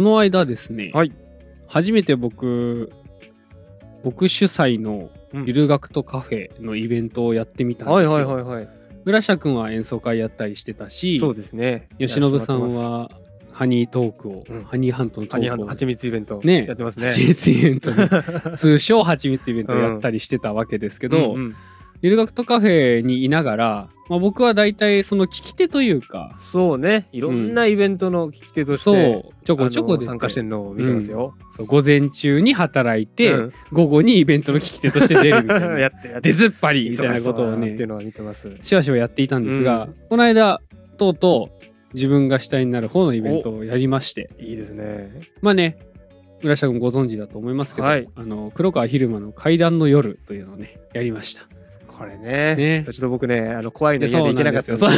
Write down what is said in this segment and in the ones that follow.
この間ですね、はい初めて僕僕主催のうんゆる学とカフェのイベントをやってみたんはいですよ。はいはいはい。浦下くんは演奏会やったりしてたしそうですね。吉信さんはハニートークを、うんハニーハントのます、ハニーハントークをト蜂蜜イベントねやってますね。はちみつイベントで通称はちみつイベントやったりしてたわけですけど、うんうんゆる学とカフェにいながら、まあ、僕は大体その聞き手というかそうね。いろんなイベントの聞き手として、そうちょこちょこで参加してるのを見てますよ。そう午前中に働いて、うん午後にイベントの聞き手として出るみたいな やってやって出ずっぱりみたいなことを忙しそうだなっていねうのは見てます。しばしばやっていたんですが、うんこの間とうとう自分が主体になる方のイベントをやりましていいですね。まあね浦下君ご存知だと思いますけど、はいあの黒川昼間の怪談の夜というのをねやりました。これね。ねちょっと僕ね、あの怖いので嫌で行けなかったんですよ。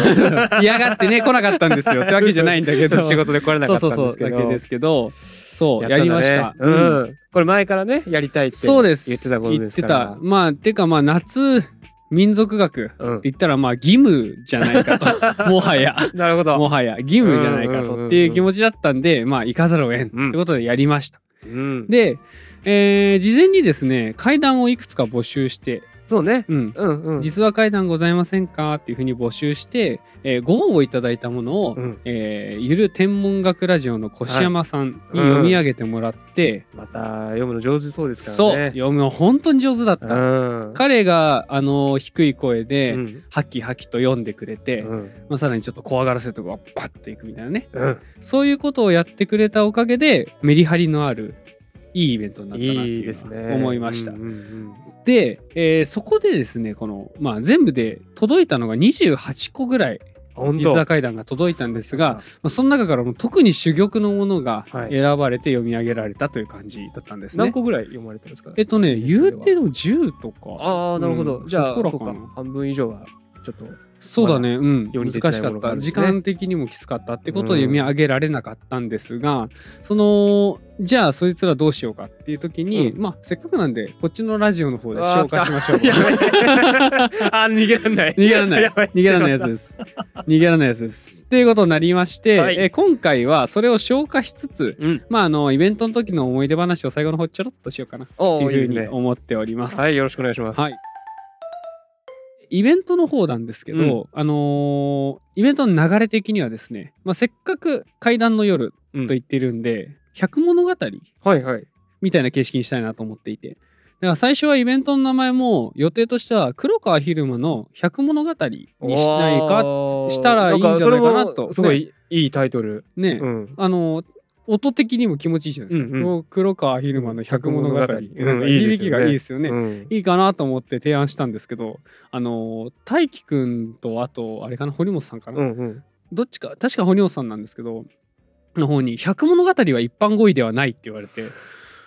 嫌がってね来なかったんですよってわけじゃないんだけど仕事で来れなかそうったんですけど。そうそうだけですけどそうや,、りました。ううんん。これ前からね、やりたいってそうです言ってたことですから。言ってたまあてかまあ夏民族学ってうん。言ったらまあ義務じゃないかと もはやなるほど。もはや義務じゃないかとっていう気持ちだったんでまあ行かざるを得んってことでやりました。うん。で、えー事前にですね階段をいくつか募集して、そうね。うん、うんうん。実は階段ございませんかっていうふうに募集して、えーご応募いただいたものを、うんえーゆる天文学ラジオの越山さんにはい読み上げてもらって、また読むの上手そうですからそうね。読むの本当に上手だった。うん。彼があの低い声で、うんハキハキと読んでくれて、うんまあ、さらにちょっと怖がらせるとこがバッといくみたいなねうん。そういうことをやってくれたおかげでメリハリのあるいいイベントになったなって思いました。うんうんで、えーそこでですねこの、まあ、全部で届いたのが28個ぐらい本実話当。怪談が届いたんですが、まあ、その中からも特に珠玉のものがはい選ばれて読み上げられたという感じだったんですね。何個ぐらい読まれたんですか？えっとね言うてでも10とかああ、なるほど。うんじゃあ。半分以上は、ちょっと。そうだね、うん、難しかった、ね時間的にもきつかったってことを読み上げられなかったんですが、そのじゃあそいつらどうしようかっていう時に、うんまあせっかくなんでこっちのラジオの方で紹介しましょう。あー、逃げらんない。逃げられないい逃げられないやつです。逃げられないやつです。っていうことになりまして、はいえー今回はそれを消化しつつ、うん。まああのイベントの時の思い出話を最後の方ちょろっとしようかなっていいいうふうに。思っております。はい、よろしくお願いします。はい。イベントの方なんですけど、あのーイベントの流れ的にはですね、まあ、せっかく怪談の夜うんと言ってるんで、百物語はいはい。みたいな形式にしたいなと思っていて。だから最初はイベントの名前も予定としては黒川昼間の百物語にしないかかしたらいいんじゃないかなとすごいいいタイトル。ね、うん。あの音的にも気持ちいいじゃないですか、うんうん。黒川昼間の百物語、うん。響きがいいですよね。うん。いいかなと思って提案したんですけどあの大輝くんとあとあれかな堀本さんかな、うんうん。どっちか確か堀本さんなんですけどの方に「百物語は一般語彙ではない」って言われて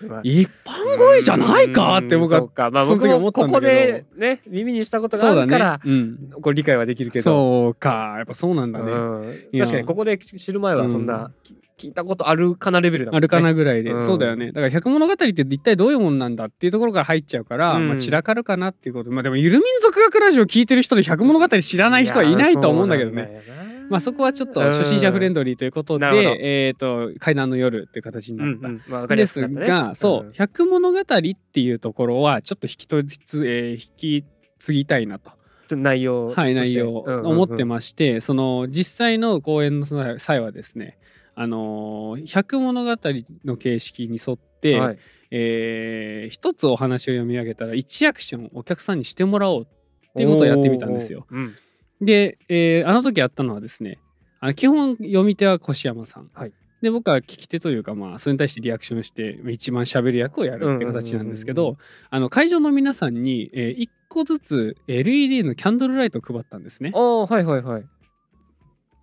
まあ。一般語彙じゃないか？って僕はそまあ僕もここでね耳にしたことがあるから、うん、これ理解はできるけど。そうか。やっぱそうなんだね、うん。確かにここで知る前はそんな、き聞いたことあるかなレベルだもんね。あるかなぐらいで、うん。そうだよね。だから百物語って一体どういうもんなんだっていうところから入っちゃうから、うん。まあ、散らかるかなっていうこと。まあでもゆる民族学ラジオ聞いてる人で百物語知らない人はいないと思うんだけどね。まあそこはちょっと初心者フレンドリーということで、なるほど。えっ、と階段の夜っていう形にうんなった。うんまあわかりですね。が、そう、ん百物語っていうところはちょっと引き取りつ、えー引き継ぎたいなと、ちょっと内容として。はい、内容をうんうんうん。思ってまして、その実際の公演の際際はですね、あのー百物語の形式に沿って、はい。えー一つお話を読み上げたら1アクションお客さんにしてもらおうっていうことをやってみたんですよ。うん。で、えーあの時やったのはですねあの基本読み手は越山さん、はい。で僕は聞き手というかまあそれに対してリアクションして一番喋る役をやるっていう形なんですけどあの会場の皆さんに、え1個ずつ LED のキャンドルライトを配ったんですね。ああはいはいはい。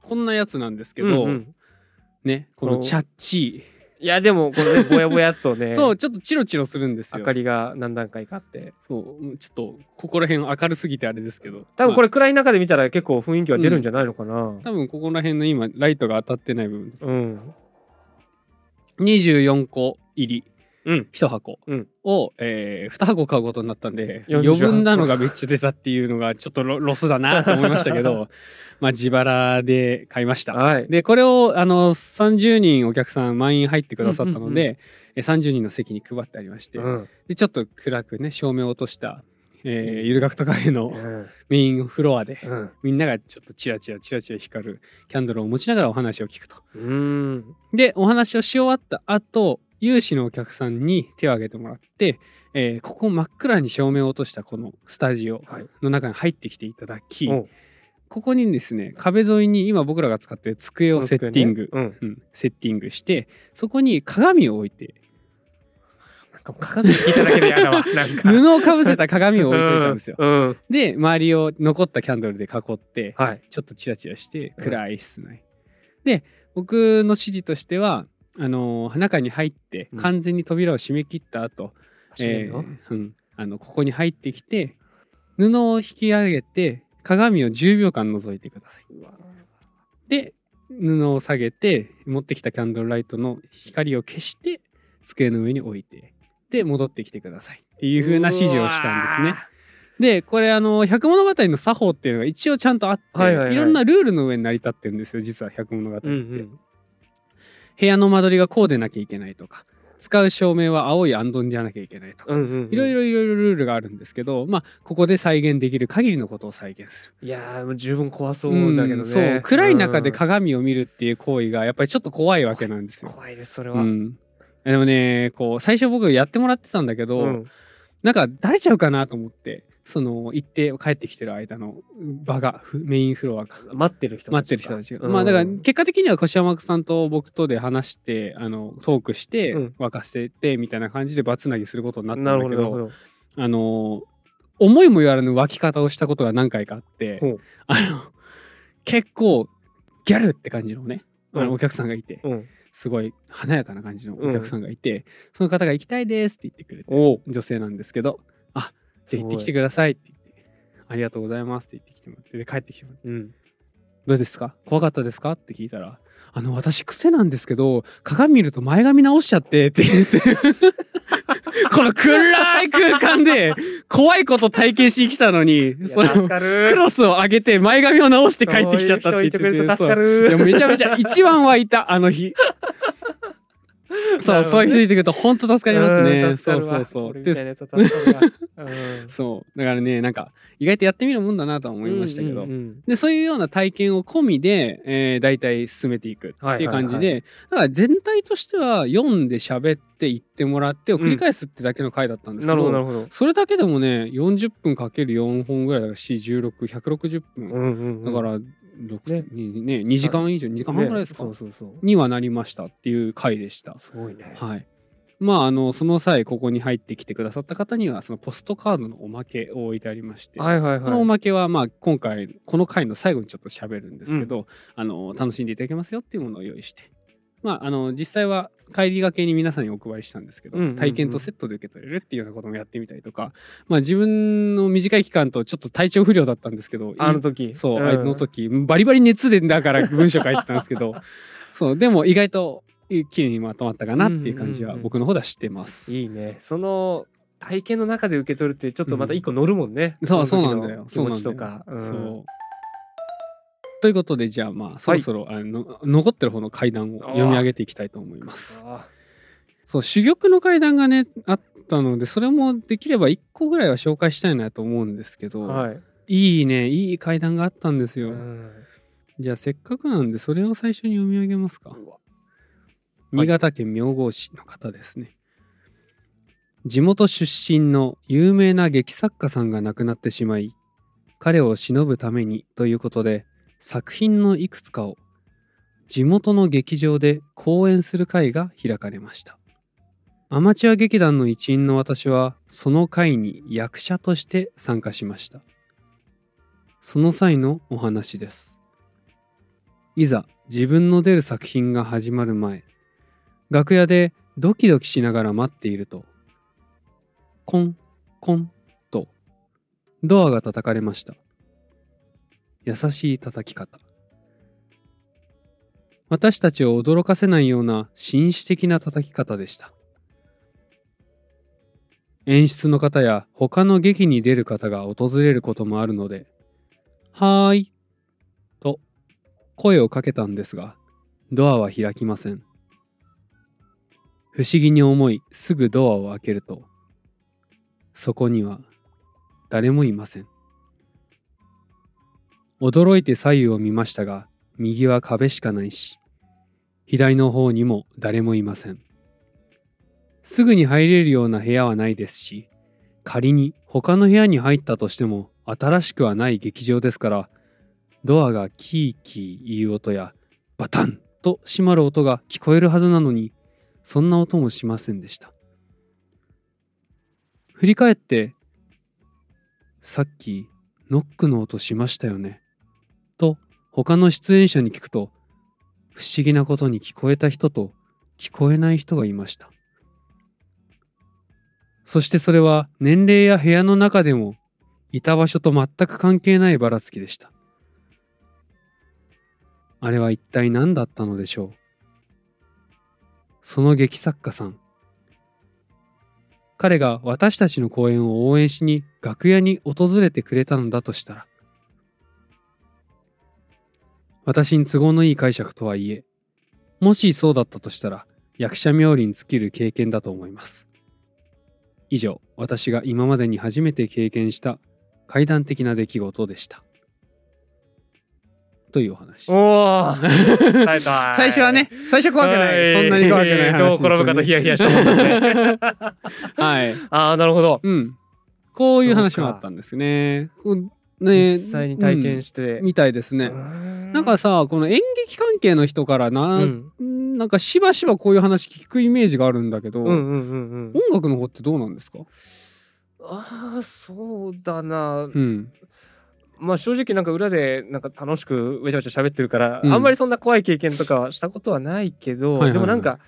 こんなやつなんですけど、うんうんねこのチャッチ。いやでもこれねぼやぼやっとね。ー そうちょっとチロチロするんですよ。明かりが何段階かあって。そうちょっとここら辺明るすぎてあれですけど。多分これ、れ暗い中で見たら結構雰囲気は出るんじゃないのかな。まあ多分ここら辺の今ライトが当たってない部分。うん。24個入りうん1箱うんを、え2箱買うことになったんで40余分なのがめっちゃ出たっていうのがちょっとロ ロスだなと思いましたけど まあ自腹で買いました。はい。でこれをあの30人お客さん満員入ってくださったので、うんうんえ30人の席に配ってありまして、うん。でちょっと暗くね照明を落とした、えーゆる学徒カフェのうん。メインフロアで、うん。みんながちょっとチラチラチラチラ光るキャンドルを持ちながらお話を聞くと。うん。でお話をし終わった後有志のお客さんに手を挙げてもらって、えーここ真っ暗に照明を落としたこのスタジオはい。の中に入ってきていただき、おここにですね壁沿いに今僕らが使ってる机をセッティング、うん。うん、セッティングしてそこに鏡を置いてなんか鏡聞いただけ。布をかぶせた鏡を置いていたんですよ。うん。うん。で周りを残ったキャンドルで囲ってはい。ちょっとチラチラしてうん暗い室内、で僕の指示としてはあのー中に入ってうん完全に扉を閉め切った後、え閉めるの？ーうん、あのここに入ってきて布を引き上げて鏡を10秒間覗いてください。で布を下げて持ってきたキャンドルライトの光を消して机の上に置いてで戻ってきてくださいっていう風な指示をしたんですね。。でこれあの百物語の作法っていうのが一応ちゃんとあって、はいはいはいろんなルールの上に成り立ってるんですよ実は百物語って、うんうん。部屋の間取りがこうでなきゃいけないとか使う照明は青いアンドンじゃなきゃいけないとか、うんうん。いろいろいろいろルールがあるんですけどまあここで再現できる限りのことを再現する。いやーもう十分怖そうだけどね。うんそう暗い中でうん鏡を見るっていう行為がやっぱりちょっと怖いわけなんですよ。怖いですそれは。うん、でもねこう最初僕やってもらってたんだけど、うんなんかだれちゃうかなと思ってその行って帰ってきてる間の場がふメインフロアが。待ってる人待ってる人たちが、うん。まあだから結果的には越山さんと僕とで話してあのトークして、うん。沸かせてみたいな感じでバツナギすることになったんなだけどるほど。あの思いもよらぬ沸き方をしたことが何回かあって、あの結構ギャルって感じのねあうん。のお客さんがいて、うん。すごい華やかな感じのお客さんがいて、その方が行きたいですって言ってくれて女性なんですけどあじゃあ行ってきてくださいって言って。ありがとうございますって言ってきてもらって。で帰ってきてもらって。うん。どうですか？怖かったですか？って聞いたら。あの私癖なんですけど鏡見ると前髪直しちゃってって言って。この暗い空間で怖いこと体験しに来たのにそれを助かる。クロスを上げて前髪を直して帰ってきちゃったって言ってそう。いう人いてくれると助かる。めちゃめちゃ一番はいたあの日 そう、そういう人いてくると本当助かりますね。そうそうそう。で、そう。だからね、なんか意外とやってみるもんだなとは思いましたけど。うんうんで、そういうような体験を込みで、えー、大体進めていくっていう感じで、だから全体としては読んで喋って言ってもらってを繰り返すってだけの回だったんですけど、ほどなるほど。それだけでもね、40分かける4本ぐらいだし、16、160分。うんうんうんだから、6ねにね、2時間以上、2時間半ぐらいですか、ねそうそうそう。にはなりましたっていう回でした。すごいね。はい。まあ、あの、その際、ここに入ってきてくださった方には、そのポストカードのおまけを置いてありまして、はいはいこのおはい。まけは、まあ、今回、この回の最後にちょっと喋るんですけど、あの、楽しんでいただけますよっていうものを用意して、まあ、あの、実際は帰りがけに皆さんにお配りしたんですけど、うんうんうん体験とセットで受け取れるっていうようなこともやってみたりとか、まあ、自分の短い期間とちょっと体調不良だったんですけど、あの時。そう、んあの時バリバリ熱でだから文章書いてたんですけど そうでも意外と綺麗にまとまったかなっていう感じはうんうんうん僕の方では知ってます。いいね。その体験の中で受け取るってちょっとまた一個乗るもんね。そうその時のそうなんだよ気持ちとか。うんそうということでじゃあまあそろそろ、あの残ってる方の階段を読み上げていきたいと思います。あそう珠玉の階段がねあったのでそれもできれば1個ぐらいは紹介したいなと思うんですけど、ーはい。いいねいい階段があったんですよ。うんじゃあせっかくなんでそれを最初に読み上げますか。新潟県妙高市の方ですね。地元出身の有名な劇作家さんが亡くなってしまい、彼を偲ぶためにということで、作品のいくつかを地元の劇場で公演する会が開かれました。アマチュア劇団の一員の私は、その会に役者として参加しました。その際のお話です。いざ自分の出る作品が始まる前、楽屋でドキドキしながら待っていると、コン、コンとドアが叩かれました。優しい叩き方。私たちを驚かせないような紳士的な叩き方でした。演出の方や他の劇に出る方が訪れることもあるので、はーい、と声をかけたんですが、ドアは開きません。不思議に思い、すぐドアを開けると、そこには誰もいません。驚いて左右を見ましたが、右は壁しかないし、左の方にも誰もいません。すぐに入れるような部屋はないですし、仮に他の部屋に入ったとしても新しくはない劇場ですから、ドアがキーキー言う音やバタンと閉まる音が聞こえるはずなのに、そんな音もしませんでした。振り返って、さっきノックの音しましたよね。他の出演者に聞くと、不思議なことに聞こえた人と聞こえない人がいました。そしてそれは年齢や部屋の中でもいた場所と全く関係ないばらつきでした。あれは一体何だったのでしょう？その劇作家さん。彼が私たちの公演を応援しに楽屋に訪れてくれたのだとしたら、私に都合のいい解釈とはいえ、もしそうだったとしたら、役者冥利に尽きる経験だと思います。以上、私が今までに初めて経験した怪談的な出来事でした。というお話。おお最初はね、最初怖くない。そんなに怖くない話どう転ぶかとヒヤヒヤしたもんね はい。ああなるほどうん。こういう話もあったんですね。ね。実際に体験して。うん。みたいですね。ななんかさ、この演劇関係の人からな、うん。なんかしばしばこういう話聞くイメージがあるんだけど、うんうんうんうん。音楽の方ってどうなんですか？ああそうだな。うん。まあ正直なんか裏でなんか楽しくわちゃわちゃ喋ってるから、うん。あんまりそんな怖い経験とかはしたことはないけど、はいはいはい。でもなんか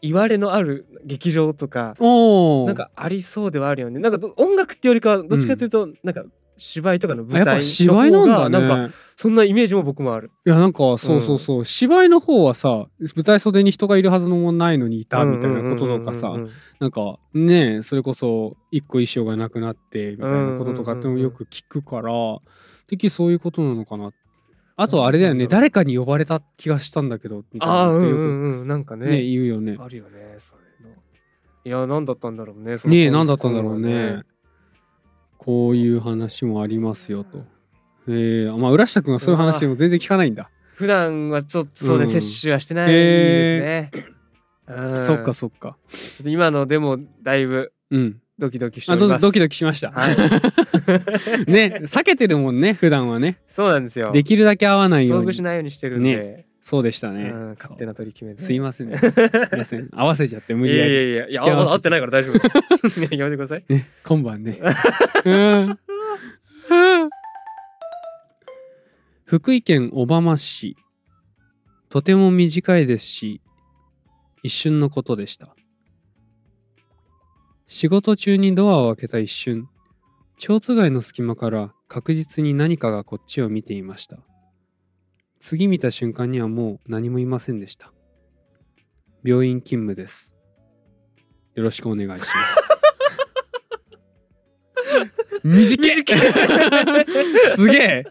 言われのある劇場とか。なんかありそうではあるよね。なんかど音楽ってよりかはどっちかというと、なんか芝居とかの舞やっぱ台の芝居なんだね。方がなんかそんなイメージも僕もある。いやなんかそうそうそう、芝居の方はさ舞台袖に人がいるはずのもないのにいたみたいなこととかさうんうんうんうんなんかねそれこそ一個衣装がなくなってみたいなこととかってのもよく聞くから的にそういうことなのかなあとあれだよね誰かに呼ばれた気がしたんだけどみたいああうんうんうんなんかねね言うよねあるよねそういや何だったんだろうね。ねえ何だったんだろうこね。こういう話もありますよと。えー、まあ浦下君はそういう話も全然聞かないんだ。普段はちょっとそうね、うん摂取はしてないですね。うんそっかそっか。ちょっと今のでもだいぶうん。ドキドキしてドキドキしました。はい。ね避けてるもんね普段はね。そうなんですよ。できるだけ合わないよう遭遇しに。ないようにしてるんで、そうでしたうね。ん、勝手な取り決めで。すいませんね。すいません。合わせちゃって無い理やり。やいやいや、いや、合ってないから大丈夫。い ややめてください。ね、今晩ね。うん福井県小浜市。とても短いですし、一瞬のことでした。仕事中にドアを開けた一瞬、蝶つがいの隙間から確実に何かがこっちを見ていました。次見た瞬間にはもう何もいませんでした。病院勤務です。よろしくお願いします。短い。すげえ。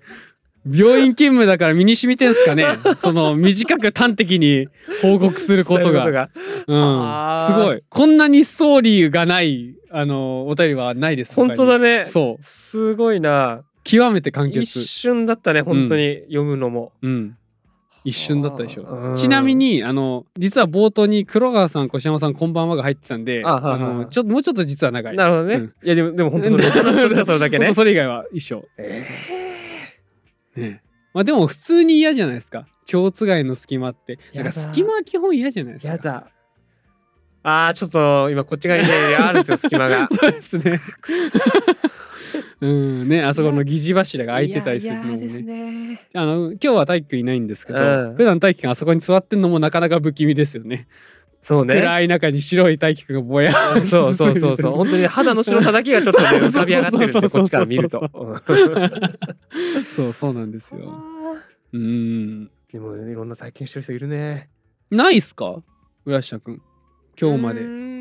病院勤務だから身に染みてんすかね。その短く端的に報告することそういうがが。うん、すごい。こんなにストーリーがないあのお便りはないです。本当だねね。そう。すごいな。極めて簡一潔瞬だったね、本当に読むのも。うん。一瞬だったでしょ。うんちなみにあの実は冒頭に黒川さん越山さんこんばんはが入ってたんであのちょもうちょっと実は長いです。なるほどね。うん。いや、でも、でも本当に それだけね。それ以外は一緒。えね。まあでも普通に嫌じゃないですか。蝶つがいの隙間って。なんか隙間は基本嫌じゃないですか。ーやだ。あー、ちょっと今こっち側にね、あるんですよ、隙間が。そうですね うんねあそこの疑似柱が開いてたりするのもね。ね。あの今日は大輝くんいないんですけど、うん普段大輝くんあそこに座ってんのもなかなか不気味ですよね。そうね。暗い中に白い大輝くんがぼやーそうそうそうそう。本当に肌の白さだけがちょっとね 浮かび上がってるんですよ、こっちから見ると。うん。そうそうなんですよ。うん。でもいろんな体験してる人いるね。ないっすか？浦下くん今日まで。うーん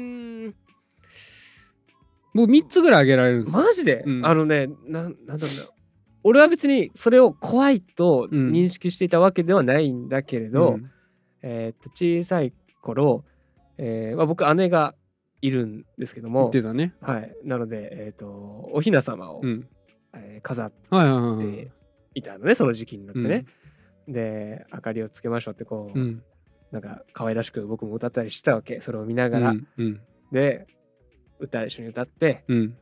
僕3つぐらいあげられるんですよ。マジで、うんあのねなんなんだろうな俺は別にそれを怖いとうん認識していたわけではないんだけれど、うんえーっと小さい頃、えーまあ、僕姉がいるんですけど言もってたね。はい、なので、えー、とお雛様を、うん。えー飾っはいはいはいはいて。いたのねその時期になってね。で明かりをつけましょうってこう、うん。なんか可愛らしく僕も歌ったりしたわけそれを見ながら。うん。うん。で歌一緒に歌ってうん。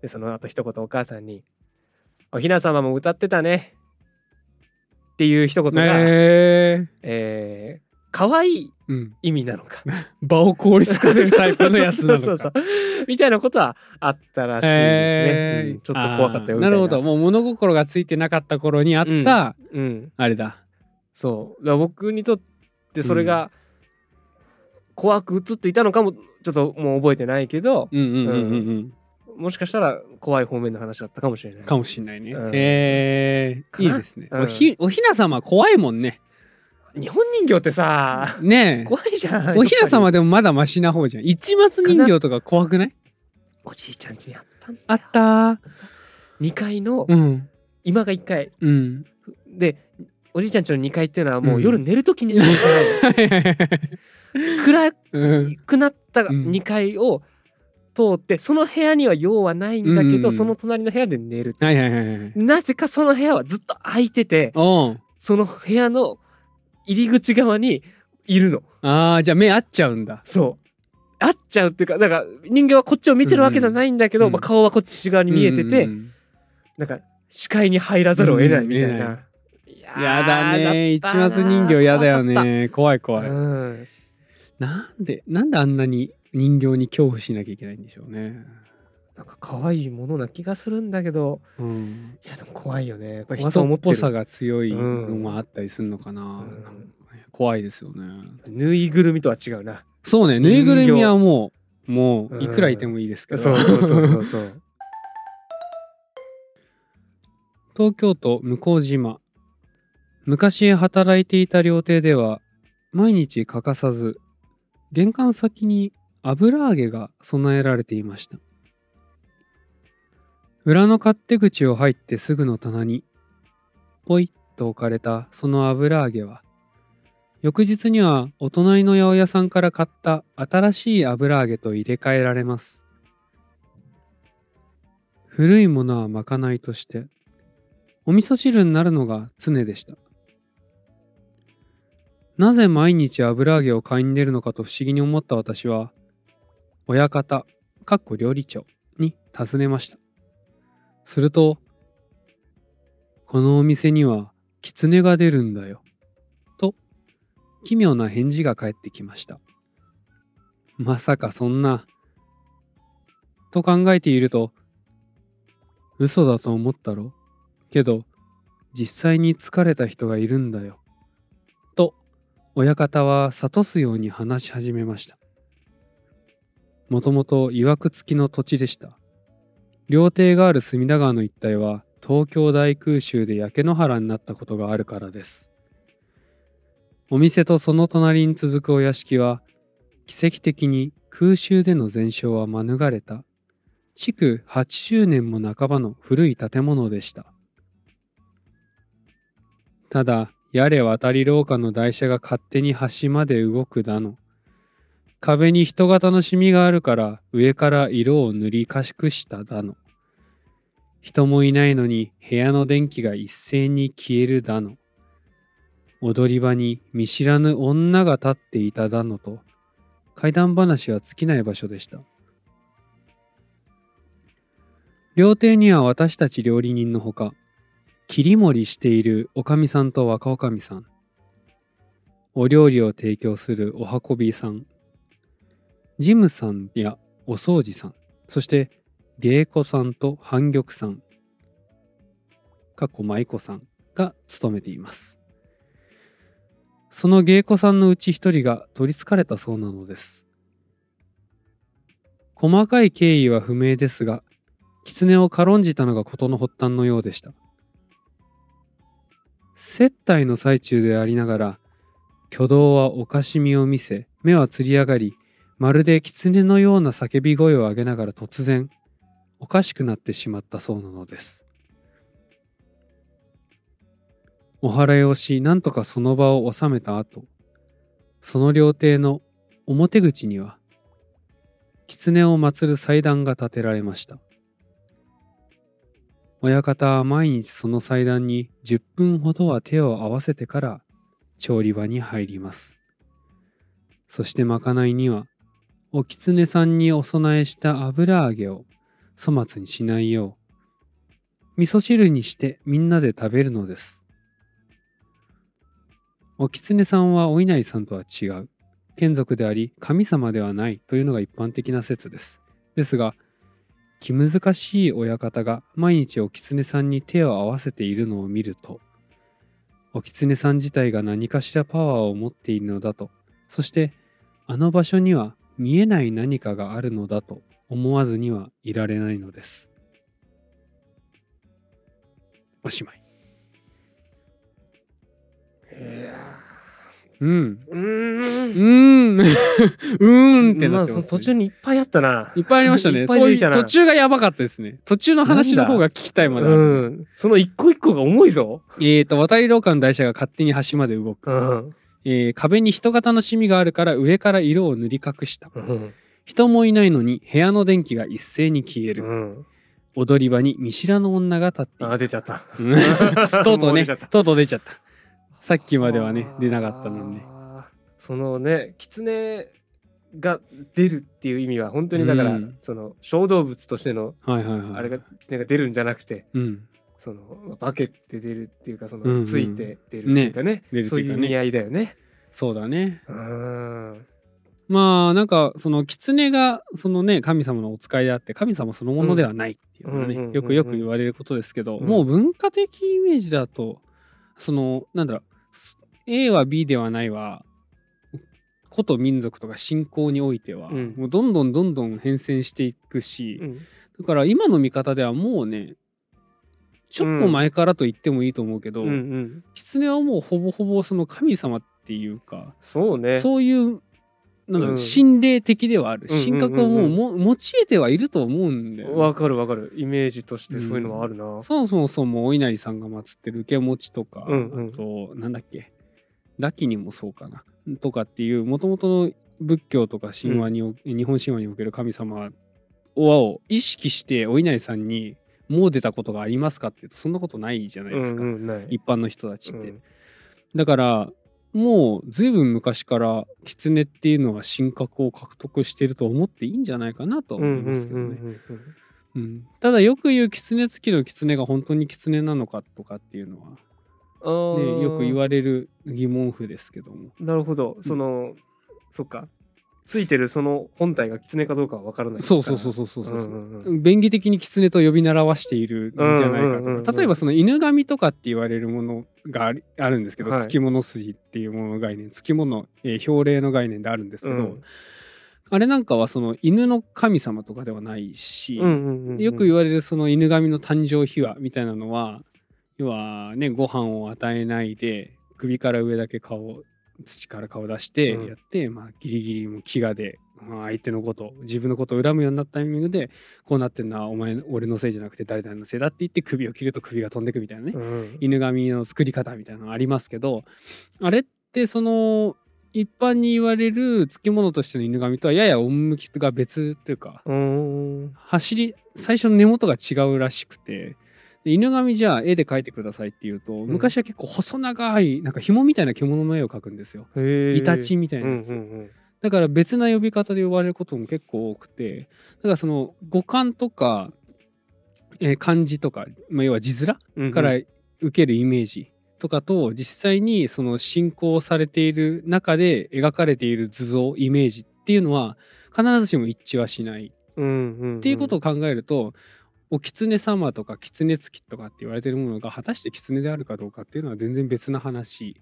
でその後一言お母さんに「お雛様も歌ってたね」っていう一言が、ええー可愛いー。うん。意味なのか 場を効率化するタイプのやつなのか。そうそうそうみたいなことはあったらしいですね、へーうんちょっと怖かったよみたなあーないるほど。もう物心がついてなかった頃にあった、うんあれだ。そうだ僕にとってそれが怖く映っていたのかもちょっともう覚えてないけど、うんうんうんうんうん。もしかしたら怖い方面の話だったかもしれない。かもしんないね。うんえー、いいですね。うんおひおひな様怖いもんね。日本人形ってさねえ。怖いじゃん。おひな様でもまだマシな方じゃん。一末人形とか怖くない？りおじいちゃん家にあったんだよあった2階の、うん。今が1階うん。でおじいちゃん家の2階っていうのはもううん夜寝る時にしか行かないの 暗うん。くなったうん2階を通ってその部屋には用はないんだけど、うんその隣の部屋で寝る。なぜかその部屋はずっと空いててその部屋の入り口側にいるのああ、じゃあ目合っちゃうんだ。そう合っちゃうっていうかだから人形はこっちを見てるわけじゃないんだけど、うんまあ、顔はこっち側に見えてて、うんなんか視界に入らざるを得ないみたいうん。いやだね。一ったな末人形やだよね。怖いた怖い。うんなんで、なんであんなに人形に恐怖しなきゃいけないんでしょうね。なんか可愛いものな気がするんだけどうん。いやでも怖いよね怖さっぽさが強いのもあったりするのかな。んなんかね怖いですよね。ぬいぐるみとは違うなそうね。ぬいぐるみはもう、もううんいくらいてもいいですけど。そうそうそうそうそう 東京都向島昔働いていた料亭では毎日欠かさず玄関先に油揚げが備えられていました裏の勝手口を入ってすぐの棚にポイッと置かれたその油揚げは翌日にはお隣の八百屋さんから買った新しい油揚げと入れ替えられます古いものはまかないとしてお味噌汁になるのが常でした。なぜ毎日油揚げを買いに出るのかと不思議に思った私は、親方、かっこ料理長に尋ねました。すると、このお店には狐が出るんだよ。と、奇妙な返事が返ってきました。まさかそんな、と考えていると、嘘だと思ったろけど、実際に疲れた人がいるんだよ。親方は諭すように話し始めました。もともと曰く付きの土地でした。料亭がある隅田川の一帯は東京大空襲で焼け野原になったことがあるからです。お店とその隣に続くお屋敷は奇跡的に空襲での全焼は免れた築80年も半ばの古い建物でした。ただ、やれ渡り廊下の台車が勝手に端まで動くだの。壁に人型のシミがあるから上から色を塗り賢くしただの。人もいないのに部屋の電気が一斉に消えるだの。踊り場に見知らぬ女が立っていただのと、怪談話は尽きない場所でした。料亭には私たち料理人のほか、切り盛りしているおかみさんと若おかみさん、お料理を提供するお運びさん、ジムさんやお掃除さん、そして芸妓さんと反玉さん、かっこ舞妓さんが務めています。その芸妓さんのうち一人が取りつかれたそうなのです。細かい経緯は不明ですが、狐を軽んじたのが事の発端のようでした。接待の最中でありながら、挙動はおかしみを見せ、目はつり上がり、まるで狐のような叫び声を上げながら突然、おかしくなってしまったそうなのです。お祓いをしなんとかその場を収めた後その料亭の表口には狐を祀る祭壇が建てられました。親方は毎日その祭壇に10分ほどは手を合わせてから調理場に入ります。そしてまかないにはお狐さんにお供えした油揚げを粗末にしないよう味噌汁にしてみんなで食べるのです。お狐さんはお稲荷さんとは違う。眷属であり神様ではないというのが一般的な説です。ですが気難しい親方が毎日お狐さんに手を合わせているのを見るとお狐さん自体が何かしらパワーを持っているのだとそしてあの場所には見えない何かがあるのだと思わずにはいられないのです。おしまい。いやうん。うーん。うーん。うーんってまあなってね。その途中にいっぱいあったな。いっぱいありましたね。いっぱいたな途中がやばかったですね。途中の話の方が聞きたいまであるうん。その一個一個が重いぞ。えーと渡り廊下の台車が勝手に端まで動く。うん。えー壁に人型のシミがあるから上から色を塗り隠した。うん。人もいないのに部屋の電気が一斉に消える、うん。踊り場に見知らぬ女が立っていあ、る出ちゃった。うん。とうとうね。とうとう出ちゃったさっきまではね出なかったのにそのね狐が出るっていう意味は本当にだから、うん。その小動物としてのはいはいはい。あれが狐が出るんじゃなくてうん。その化けて出るっていうかそうんうん。のついて出るっていうかね,、ね。そういう意味合いだよね。そうだね。うん。まあなんかその狐がそのね神様のお使いであって神様そのものではないっていうのはねよくよく言われることですけど、うん。もう文化的イメージだとそのなんだろう A は B ではないは古都民族とか信仰においては、うん。もうどんどんどんどん変遷していくし、うん。だから今の見方ではもうねちょっと前からと言ってもいいと思うけど、うんうん。狐はもうほぼほぼその神様っていうか、そうね。そういうなんう、うん。心霊的ではある。うんうんうん。うん神格をもうも持ち得てはいると思うんだよね、わかるわかる。イメージとしてそういうのはあるな。そもそもそもお稲荷さんが祀ってる受け持ちとか、うんうん。あとなんだっけラキにもそうかな。とかっていうもともとの仏教とか神話にお、日本神話における神様を意識してお稲荷さんに詣でたことがありますかっていうとそんなことないじゃないですか、うんうん一般の人たちって。うん。だからもう随分昔から狐っていうのは神格を獲得していると思っていいんじゃないかなとは思いますけどね。うんうんうんうん。うん。ただよく言う狐付きの狐が本当に狐なのかとかっていうのは、ね、よく言われる疑問符ですけども。なるほど。その、そっか。ついてるその本体が狐かどうかは分からないそうそうそうそうそうそう。う。んうん便宜的に狐と呼び習わしているんじゃないかうんうんうんうん。とか例えばその犬神とかって言われるものがあるんですけど、はい。つきもの筋っていうものの概念つきもの、えー表霊の概念であるんですけど、うん。あれなんかはその犬の神様とかではないし、うんうんうんうん。よく言われるその犬神の誕生秘話みたいなのは要はねご飯を与えないで首から上だけ顔土から顔出してうん。やって、まあギリギリも飢餓で、まあ、相手のこと自分のことを恨むようになったタイミングでこうなってんのはお前俺のせいじゃなくて誰々のせいだって言って首を切ると首が飛んでくみたいなね、うん。犬神の作り方みたいなのありますけどあれってその一般に言われる付き物としての犬神とはやや趣が別というか走り最初の根元が違うらしくてで犬神じゃあ絵で描いてくださいっていうと、昔は結構細長いなんか紐みたいな獣の絵を描くんですよ。イタチみたいなやつ、うんうんだから別な呼び方で呼ばれることも結構多くてだからその五感とか、えー漢字とか、まあ、要は字面うんから受けるイメージとかと実際にその進行されている中で描かれている図像イメージっていうのは必ずしも一致はしない。うんうん。っていうことを考えると、お狐様とか狐付きとかって言われてるものが果たして狐であるかどうかっていうのは全然別な話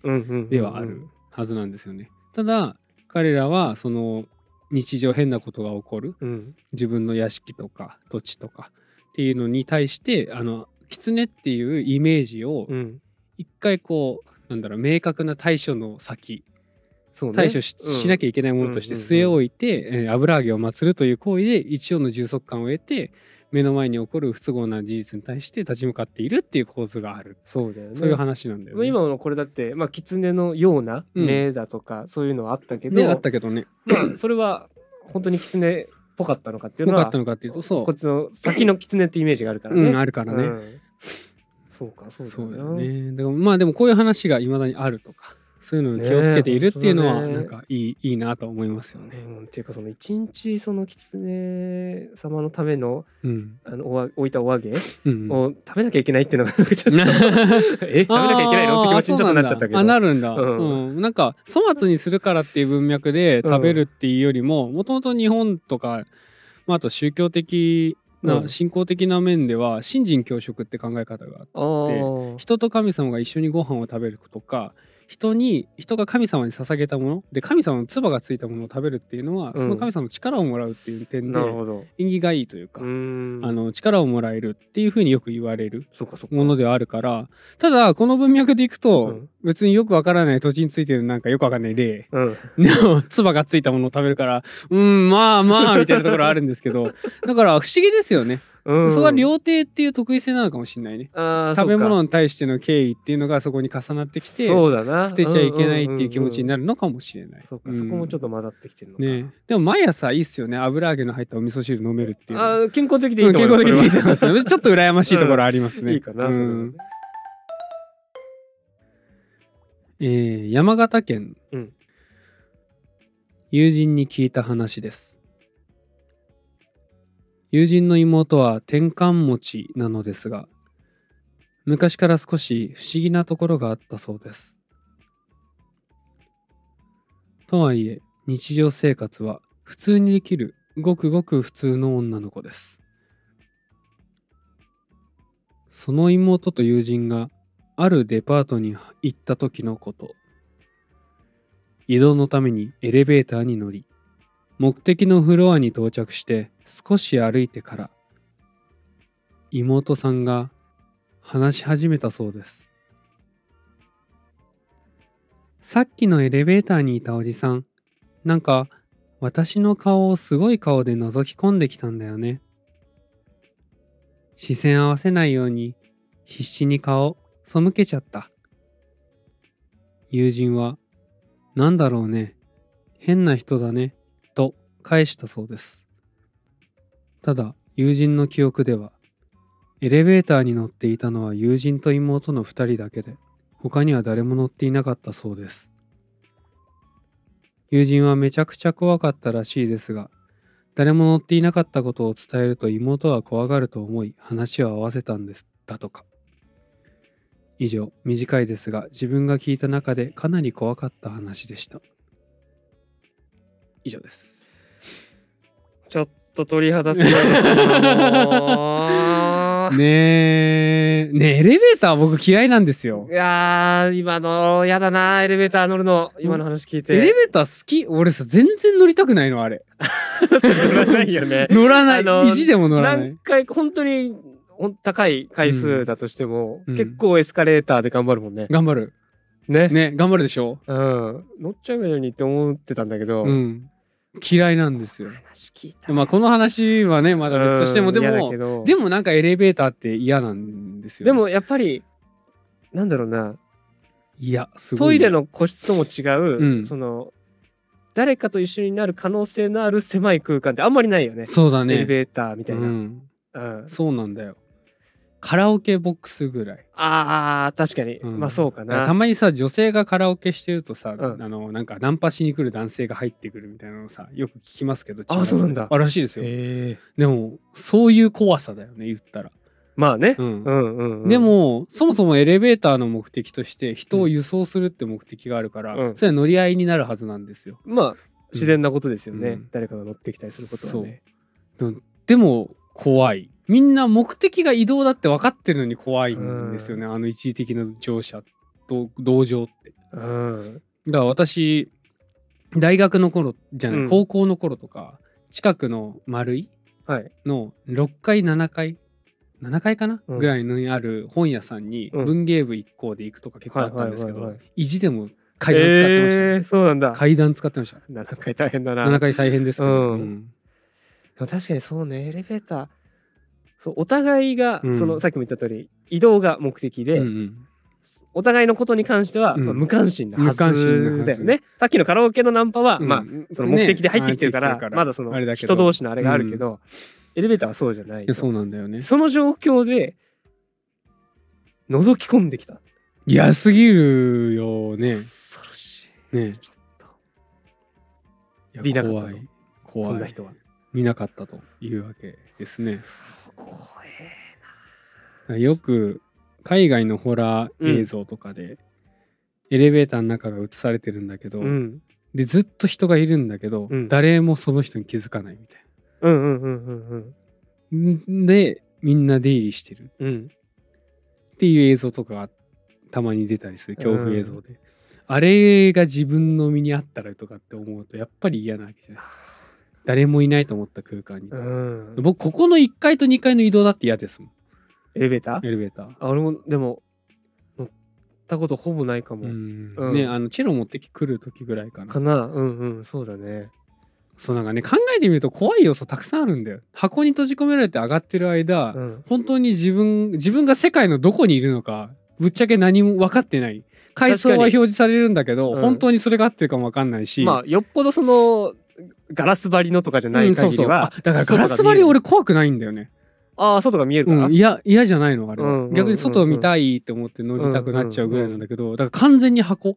ではあるはずなんですよね。ただ彼らはその日常変なことが起こるうん。自分の屋敷とか土地とかっていうのに対してあの狐っていうイメージをうん。一回こうなんだろう明確な対処の先ね。対処し,、うん。しなきゃいけないものとして据え置いて、えー油揚げを祀るという行為で一応の充足感を得て目の前に起こる不都合な事実に対して立ち向かっているっていう構図がある。そうだよね。そういう話なんだよね。今のこれだってまあ狐のようなうん目だとか、そういうのはあったけど、ねあったけどね。まあそれは本当に狐っぽかったのかっていうのはよかったのかっていうとそこっちの先の狐ってイメージがあるからう、ね。うん、あるからね、うん。そうかそうだそうだよ。ね。だからまあでもこういう話がいまだにあるとかそういうのに気をつけているっていうのはなんかいい,、いいなと思いますよね。うん、っていうかその一日その狐様のためのうん。あのおわ置いたお揚げを食べなきゃいけないっていうのがちょっと え食べなきゃいけないの？って気持ちにちょっとなっちゃったけど。あなるんだ、ううん。なんか粗末にするからっていう文脈で食べるっていうよりももともと日本とか、まあ、あと宗教的うなん。信仰的な面では信心教食って考え方があって人と神様が一緒にご飯を食べるとか人に人が神様に捧げたもので神様の唾がついたものを食べるっていうのは、うんその神様の力をもらうっていう点で。縁起がいいというか、あの力をもらえるっていうふうによく言われる。ものではあるからただこの文脈でいくと、うん別によくわからない土地についてるなんかよくわかんない例うん。の唾がついたものを食べるからうんまあまあみたいなところあるんですけどだから不思議ですよね、うん、それは料亭っていう得意性なのかもしれないね食べ物に対しての敬意っていうのがそこに重なってかきてそうだな捨てちゃいけないっていう気持ちにる。なるのかもしれない。そうか、そこもちょっとと混ざってきてるのか。ねでも毎朝いいっすよね油揚げの入ったお味噌汁飲めるっていう。あー健康的でいいと思います。康的にいいと思いますね ちょっと羨ましいところありますね。いいかな、うんねえー山形県、うん友人に聞いた話です友人の妹は転換持ちなのですが昔から少し不思議なところがあったそうです。とはいえ日常生活は普通にできるごくごく普通の女の子です。その妹と友人があるデパートに行った時のこと。移動のためにエレベーターに乗り目的のフロアに到着して少し歩いてから妹さんが話し始めたそうです。さっきのエレベーターにいたおじさんなんか私の顔をすごい顔で覗き込んできたんだよね。視線合わせないように必死に顔背けちゃった。友人は「なんだろうね。変な人だね」返したそうです。ただ友人の記憶ではエレベーターに乗っていたのは友人と妹の2人だけで他には誰も乗っていなかったそうです。友人はめちゃくちゃ怖かったらしいですが誰も乗っていなかったことを伝えると妹は怖がると思い話を合わせたんです。だとか。以上短いですが自分が聞いた中でかなり怖かった話でした。以上です。ちょっと鳥肌すごいですなもう ねえ。ねえエレベーター僕嫌いなんですよ。いやー今のやだなエレベーター乗るの。今の話聞いて。エレベーター好き？俺さ全然乗りたくないのあれ。乗らないよね。乗らない、あの意地でも乗らない。何回本当にほん高い回数だとしても、うん。結構エスカレーターで頑張るもんね。頑張る。ね。ね頑張るでしょ？うん。乗っちゃえばいいのにって思ってたんだけど、うん嫌いなんですよ。まあこの話はねまだ別としても、でもでもなんかエレベーターって嫌なんですよ、でもやっぱり、なんだろうな、いやトイレの個室とも違う、うん。その、誰かと一緒になる可能性のある狭い空間ってあんまりないよね。そうだね。エレベーターみたいな。ううん。ん、そうなんだよカラオケボックスぐらいああ、確かに。うんまあそうかな。たまにさ女性がカラオケしてるとさ、うんあのなんかナンパしに来る男性が入ってくるみたいなのさよく聞きますけどあそうなんだあらしいですよ。でもそういう怖さだよね言ったら、まあね。うんうんうん、うん。で、もそもそもエレベーターの目的として人を輸送するって目的があるから、うんそれは乗り合いになるはずなんですよまあ、自然なことですよね。うん誰かが乗ってきたりすることはね。でも怖いみんな目的が移動だって分かってるのに怖いんですよね、あの一時的な乗車と同乗ってうん。だから私大学の頃じゃない、うん高校の頃とか近くの丸い。の6階7階7階かな、うんぐらいにある本屋さんにうん文芸部一行で行くとか結構あったんですけど意地でも階段使ってましたね、えー、そうなんだ。階段使ってました7回大変だな。7階大変ですけど、うん確かにそうね、エレベーター。そうお互いが、うん。そのさっきも言った通り移動が目的で、うんうん。お互いのことに関しては、うん。まあ無関心なはずず。だよね。さっきのカラオケのナンパは、うん。まあその目的で入ってきてるから,、まだそのあれだけど。人同士のあれがあるけど、エレベーターはそうじゃないいやそうなんだよね。その状況で覗き込んできた。嫌すぎるよね。恐ろしい。ね。ちょっと。いなかっ怖い。こ怖んない人は。見なかったというわけですね怖よく海外のホラー映像とかで、エレベーターの中が映されてるんだけど、え。うん。でずっと人がいるんだけど、うん誰もその人に気づかないみたいうんうんうんうんうん。な。でみんな出入りしてるうん。っていう映像とかがたまに出たりする恐怖映像で、あれが自分の身にあったらとかって思うとやっぱり嫌なわけじゃないですか誰もいないと思った空間に、うん。僕ここの1階と2階の移動だって嫌ですもん。エレベーター？エレベーター。あ俺もでも乗ったことほぼないかも。うん。うん。ねあのチェロ持ってき来る時ぐらいかな。かな。うんうんそうだね。そうなんかね考えてみると怖い要素たくさんあるんだよ。箱に閉じ込められて上がってる間、うん。本当に自分自分が世界のどこにいるのかぶっちゃけ何も分かってない。階層は表示されるんだけど、うん。本当にそれが合ってるかも分かんないし、まあよっぽどそのガラス張りのとかじゃないうんそうそう。だからガラス張り俺怖くないんだよね。ああ外が見えるから、うん、いや嫌じゃないのあれは、うんうんうんうん。逆に外を見たいって思って乗りたくなっちゃうぐらいなんだけど、だから完全に箱。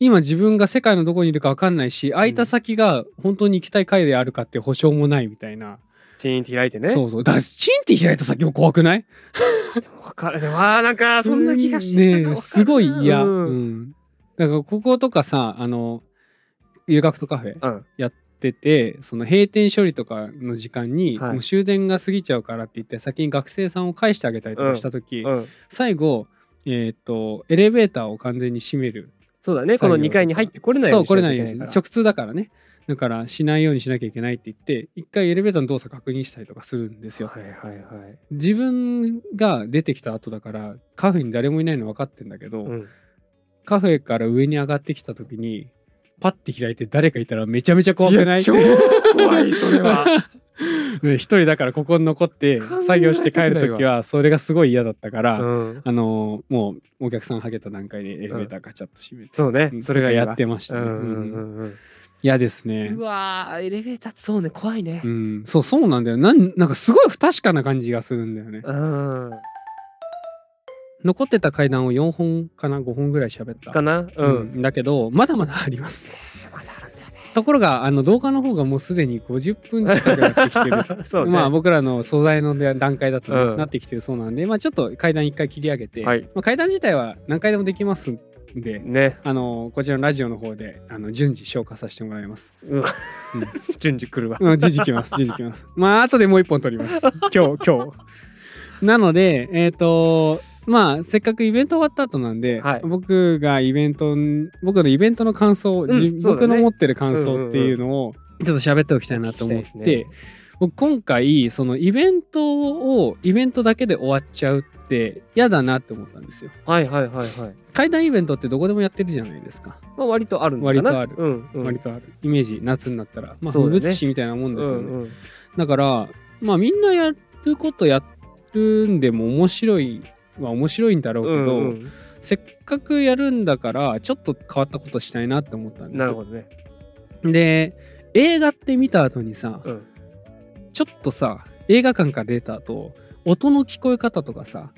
今自分が世界のどこにいるか分かんないし空いた先が本当に行きたい階であるかって保証もないみたいな、チーンって開いてね。そうそう。だチンって開いた先も怖くない？わかるでもなんかそんな気がしてきたねすごい嫌、ううん。んだからこことかさあの留学とカフェうん。やっててその閉店処理とかの時間に、はい。もう終電が過ぎちゃうからって言って先に学生さんを返してあげたりとかした時、うん。最後えーっとエレベーターを完全に閉める。そうだね。この2階に入ってこれないよにしそううこれなきゃいけから。ないように直通だからね。だからしないようにしなきゃいけないって言って一回エレベーターの動作確認したりとかするんですよ。はいはいはい。自分が出てきた後だからカフェに誰もいないの分かってんだけど、うん、カフェから上に上がってきた時にパッて開いて誰かいたらめちゃめちゃ怖くない？いや超怖いそれは。ね一人だからここに残って作業して帰る時はそれがすごい嫌だったから、うん、あのもうお客さんはけた段階でエレベーターガチャッと閉めて、そうねうんそれがやってましたね、うん。嫌ですね。うわーエレベーターそうね怖いね。う。ん。そうそうなんだよ。なんなんかすごい不確かな感じがするんだよね。うん。残ってた階段を4本かな5本ぐらい喋ったかな？う。うんんだけどまだまだありますまだあるんだよね。ところがあの動画の方がもうすでに50分近くなってきてる そうね。まあ僕らの素材の段階だとなってきてるそうなんで、まあ、ちょっと階段一回切り上げて、はいまあ、階段自体は何回でもできますんで、ね。あのこちらのラジオの方であの順次消化させてもらいます。うわ 順次来るわ。うん、順次来ます順次来ます。まあ後でもう一本撮ります。今日今日。なのでえっ、とまあせっかくイベント終わった後なんで、はい僕がイベント僕のイベントの感想、じうんね僕の持ってる感想っていうのをちょっと喋っておきたいなと思って、ね僕今回そのイベントをイベントだけで終わっちゃうって嫌だなって思ったんですよ。はいはいはいはい。階段イベントってどこでもやってるじゃないですか。まあ割とある。割とあるうんうん。割とあるイメージ夏になったらまあ風物詩みたいなもんですよね。うんうんだからまあみんなやることやるんでも面白いは面白いんだろうけど、うんうんせっかくやるんだからちょっと変わったことしたいなって思ったんですよ。なるほどね。で映画って見た後にさ、うん。ちょっとさ映画館から出た後音の聞こえ方とかさ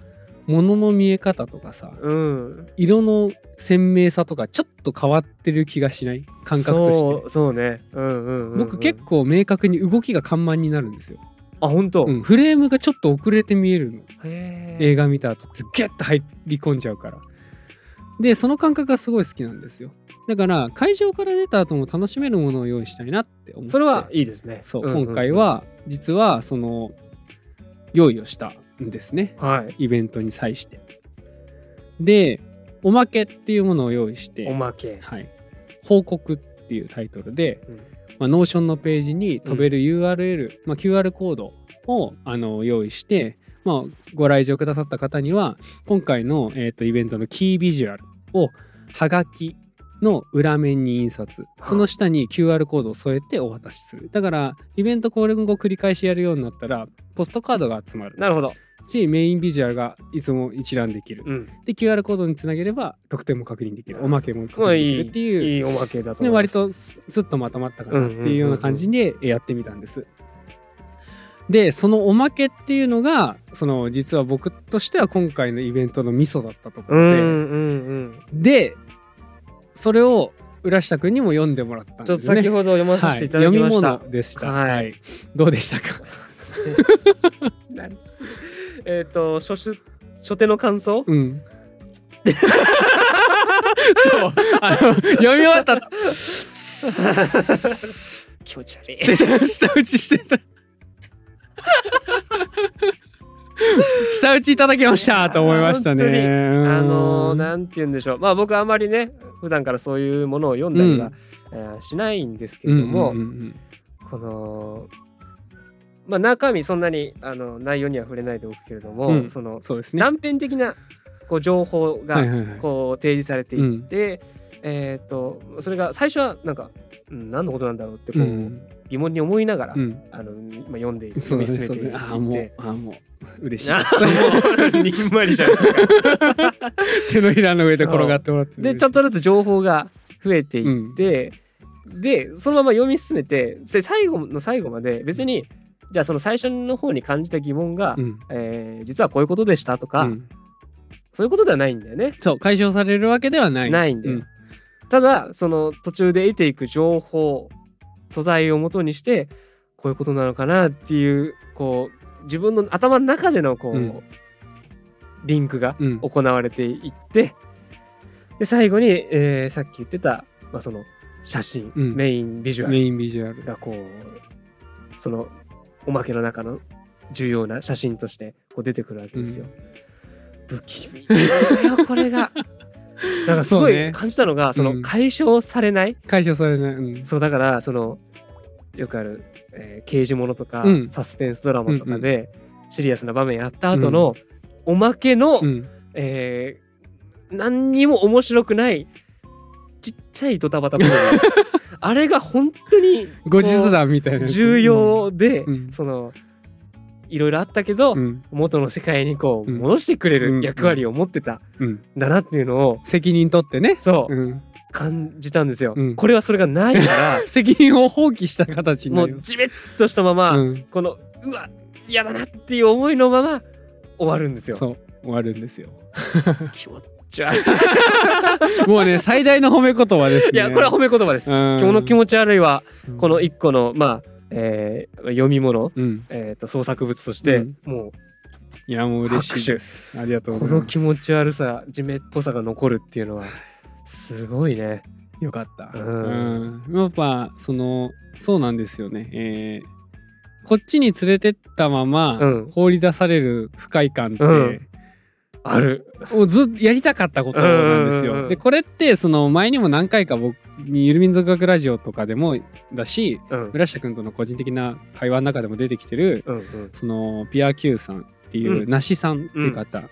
物の見え方とかさうん。色の鮮明さとかちょっと変わってる気がしない？感覚としてそうそうね。うんうんうんうん。僕結構明確に動きが緩慢になるんですよ、あ本当。うん、フレームがちょっと遅れて見えるの。へ映画見た後ってギュッと入り込んじゃうから。でその感覚がすごい好きなんですよ。だから会場から出た後も楽しめるものを用意したいなって思って。それはいいですね。そう、んんん。今回。は実はその用意をしたんですね。はい。イベントに際して。でおまけっていうものを用意して。おまけ。はい、報告っていうタイトルで、うんまあ、ノーションのページに飛べる URL、まあ、QR コードをあの用意して、まあ、ご来場くださった方には今回の、えー、とイベントのキービジュアルをはがきの裏面に印刷。その下に QR コードを添えてお渡しする。だからイベントこれ後繰り返しやるようになったらポストカードが集まる。なるほど。しメインビジュアルがいつも一覧できるうん。で QR コードにつなげれば特典も確認できるおまけも確まあ認できいいるっていういいおまけだと。割とススッとまとまったかなっていうような感じでやってみたんです。でそのおまけっていうのがその実は僕としては今回のイベントのミソだったとこうんうろで、んうん。でそれを浦下くんにも読んでもらったんちょっですね。と先ほど読まさせていただはい、きました。読み物でした、はいどうでしたか？なんつえっと初手初手の感想？うん。そう。あの読み終わった。気持ち悪い。で舌打ちしてた。舌打ちいただきましたと思いましたね。あのーうん。なんて言うんでしょう。まあ僕はあまりね普段からそういうものを読んだりは、えーしないんですけれども、うんうんうん。このまあ中身そんなにあの内容には触れないでおくけれども、うん。そのそうですね。断片的なこう情報がはいはいはい。こう提示されていって、えっ、とそれが最初はなんか、うん、何のことなんだろうってこう、うん。疑問に思いながら、うん。あのまあ、読んで読み進めていって。ああもうああもう嬉しい。あです にんまりじゃないですか。手のひらの上で転がってもらってでちょっとずつ情報が増えていって、でそのまま読み進めてで最後の最後まで別にじゃあその最初の方に感じた疑問が、うん。えー実はこういうことでしたとか、うん。そういうことではないんだよね。そう解消されるわけではない。ないんだよ。うん。ただその途中で得ていく情報素材をもとにしてこういうことなのかなっていうこう自分の頭の中でのこう、うん。リンクがうん。行われていってで最後に、えーさっき言ってた、まあ、その写真、うん。メインビジュアルメインビジュアル。がこうそのおまけの中の重要な写真としてこう出てくるわけですよ。不気味だよこれが。なんかすごい感じたのがそうん。の解消されない、解消されない、うん。そうだからそのよくある、えー刑事ものとか、うん。サスペンスドラマとかで、シリアスな場面やった後の、おまけの、うん。えー何にも面白くないちっちゃいドタバタ部分あれが本当に後日談みたいな重要で、うん。そのいろいろあったけど、うん。元の世界にこううん戻してくれうん。る役割を持ってたんうん。だなっていうのを責任取ってね。そう。うん。感じたんですよ。うん。これはそれがないから 責任を放棄した形にもうじめっとしたまま、うん。このうわ嫌だなっていう思いのまま終わるんですよ。終わるんですよ。気 持ち悪い。もうね最大の褒め言葉ですねいやこれは褒め言葉です。今今日の気持ち悪いはちこの一個のまあ、えー読み物、うんえー、と創作物として、うんもいやもう嬉しいですありがとうこの気持ち悪さじめっぽさが残るっていうのはすごいね。よかった。ううんん。やっぱ、その、そうなんですよね。えーこっちに連れてったまま、うん放り出される不快感って、うんある。もうずっとやりたかったことなんですよ。で、これって、その前にも何回か僕に、ゆる民族学ラジオとかでもだし、うん。村下君との個人的な会話の中でも出てきてる、うんうん。その、ピア Q さんっていう、うん。梨さんっていう方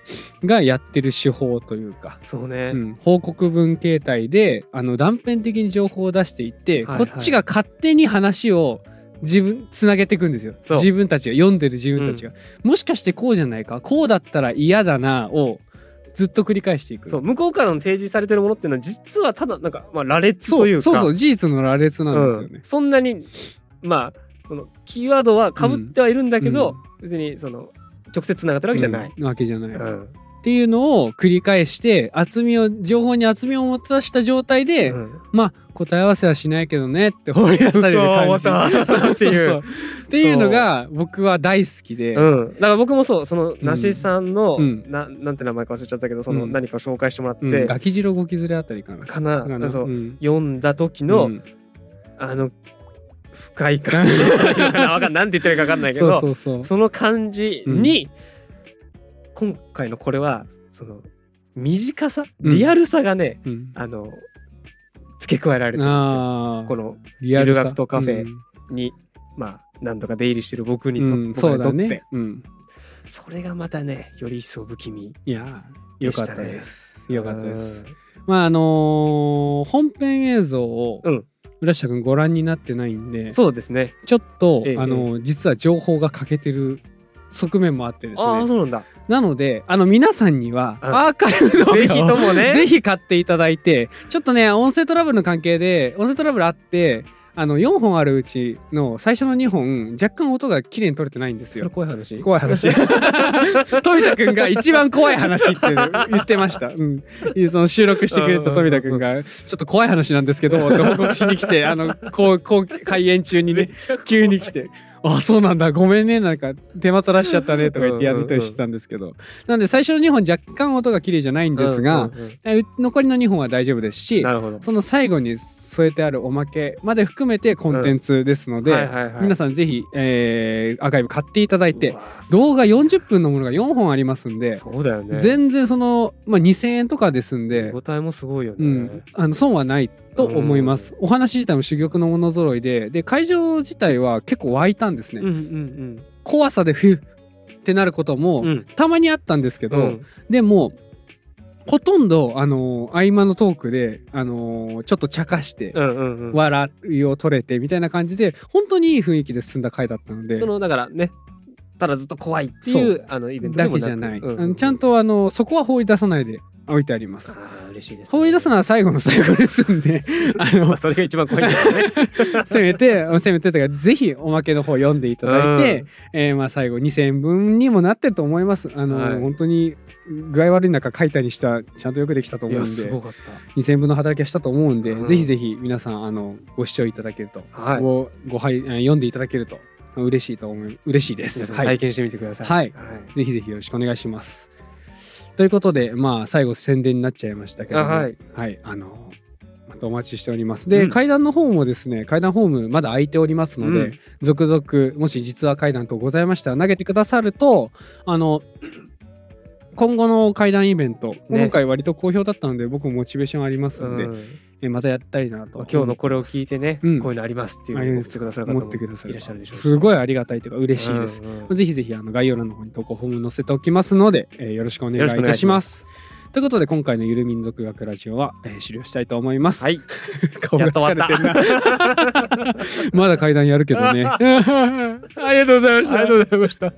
がやってる手法というか、そうね。うん、報告文形態であの断片的に情報を出していって、はいはい。こっちが勝手に話を自分つなげていくんですよ。そう。自分たちが読んでる自分たちが、もしかしてこうじゃないか？こうだったら嫌だなをずっと繰り返していく。そう。向こうからの提示されてるものっていうのは実はただなんか、まあ、羅列そというか。そうそう事実の羅列なんですよね。うん、そんなにまあそのキーワードはかぶってはいるんだけど、うん。別にその直接つながってるわけじゃない。うん。わけじゃない、っうんていうのを繰り返して厚みを情報に厚みを持たした状態で、うん。まあ答え合わせはしないけどねって放り出される感じ。っていうっていうのが僕は大好きで、うん、だから僕もそうその梨さんの、うん。ななんて名前か忘れちゃったけどそのうん。何かを紹介してもらって、うん、ガキジロゴキズレあたりかな。かなそううん。読んだ時の、うん。あの不快感 わかんなんて言ってるか分かんないけど。その感じに、今回のこれはその短さうん。リアルさがね、うん、あの付け加えられてるんですよ。このリアルさ。ゆる学徒カフェうん。にまあ何度か出入りしてる僕にと,、うん、僕そうだにとって。ね。うん、それがまたねより一層不気味いや、よかったです。よかったです。まああのー本編映像をうん。浦下君ご覧になってないんで、そうですね。ちょっと、ええあのー実は情報が欠けてる側面もあってですああ、ねそうなんだ。なのであの皆さんにはうん。アーカイブ動画をぜひともね。ぜひ買っていただいてちょっとね音声トラブルの関係で音声トラブルあってあの4本あるうちの最初の2本若干音が綺麗に取れてないんですよ。怖い話？怖い話。富田くんが一番怖い話って言ってました、うん、その収録してくれた富田くんがちょっと怖い話なんですけどって報告しに来てあのこうこう開演中にね急に来て「あそうなんだ。ごめんね。なんか手間取らしちゃったね」とか言ってやってたりしてたんですけど。なんで最初の2本若干音が綺麗じゃないんですが、残りの2本は大丈夫ですし。その最後に添えてあるおまけまで含めてコンテンツですので、皆さんぜひ、えーアーカイブ買っていただいて動画40分のものが4本ありますんで、そうだよね。全然その、まあ、2,000円とかですんでえもすごいよね。うん、あの損はないと思います、お話自体も珠玉のもの揃いでで会場自体は結構湧いたんですね、うんうん怖さでフュッってなることも、うん。うん。たまにあったんですけど、うんでもほとんどあの合間のトークであのちょっと茶化して。笑いを取れてみたいな感じで本当にいい雰囲気で進んだ回だったのでそのだからね、ただずっと怖いっていうあのイベントでだけじゃない、うんちゃんとあのそこは放り出さないで置いてあります。嬉しいですね。放り出すのは最後の最後ですんで あまのあそれが一番怖いんだよね。せめてせめてというかぜひおまけの方読んでいただいて、えーまあ最後2,000円分にもなってると思います。あの、はい本当に具合悪い中書いたりしたちゃんとよくできたと思うんですごかった。2,000円分の働きはしたと思うんで、うんぜひぜひ皆さんあのご視聴いただけると、はい。ごご拝えー読んでいただけると嬉しいと思い嬉しいです。体験してみてください。はいぜひぜひよろしくお願いします。ということで、まあ、最後宣伝になっちゃいましたけども、あはい、あの、またお待ちしております。で、うん階段の方もですね、階段ホームまだ空いておりますので、うん続々、もし実は階段とございましたら投げてくださると、あの、今後の階段イベント、今回割と好評だったので、僕もモチベーションありますので、うんえまたやったりなと。まあ今日のこれを聞いてね、うんこういうのありますっていうああいうのを送ってくださる方思もでしょうしすごいありがたいというか嬉しいです。うんうんぜひぜひあの概要欄の方に投稿フォーム載せておきますので、えーよろしくお願いいたします。ということで今回のゆる民族学ラジオは、えー終了したいと思います。はい。顔が疲れてるな。まだ階段やるけどね。ありがとうございました。ありがとうございました。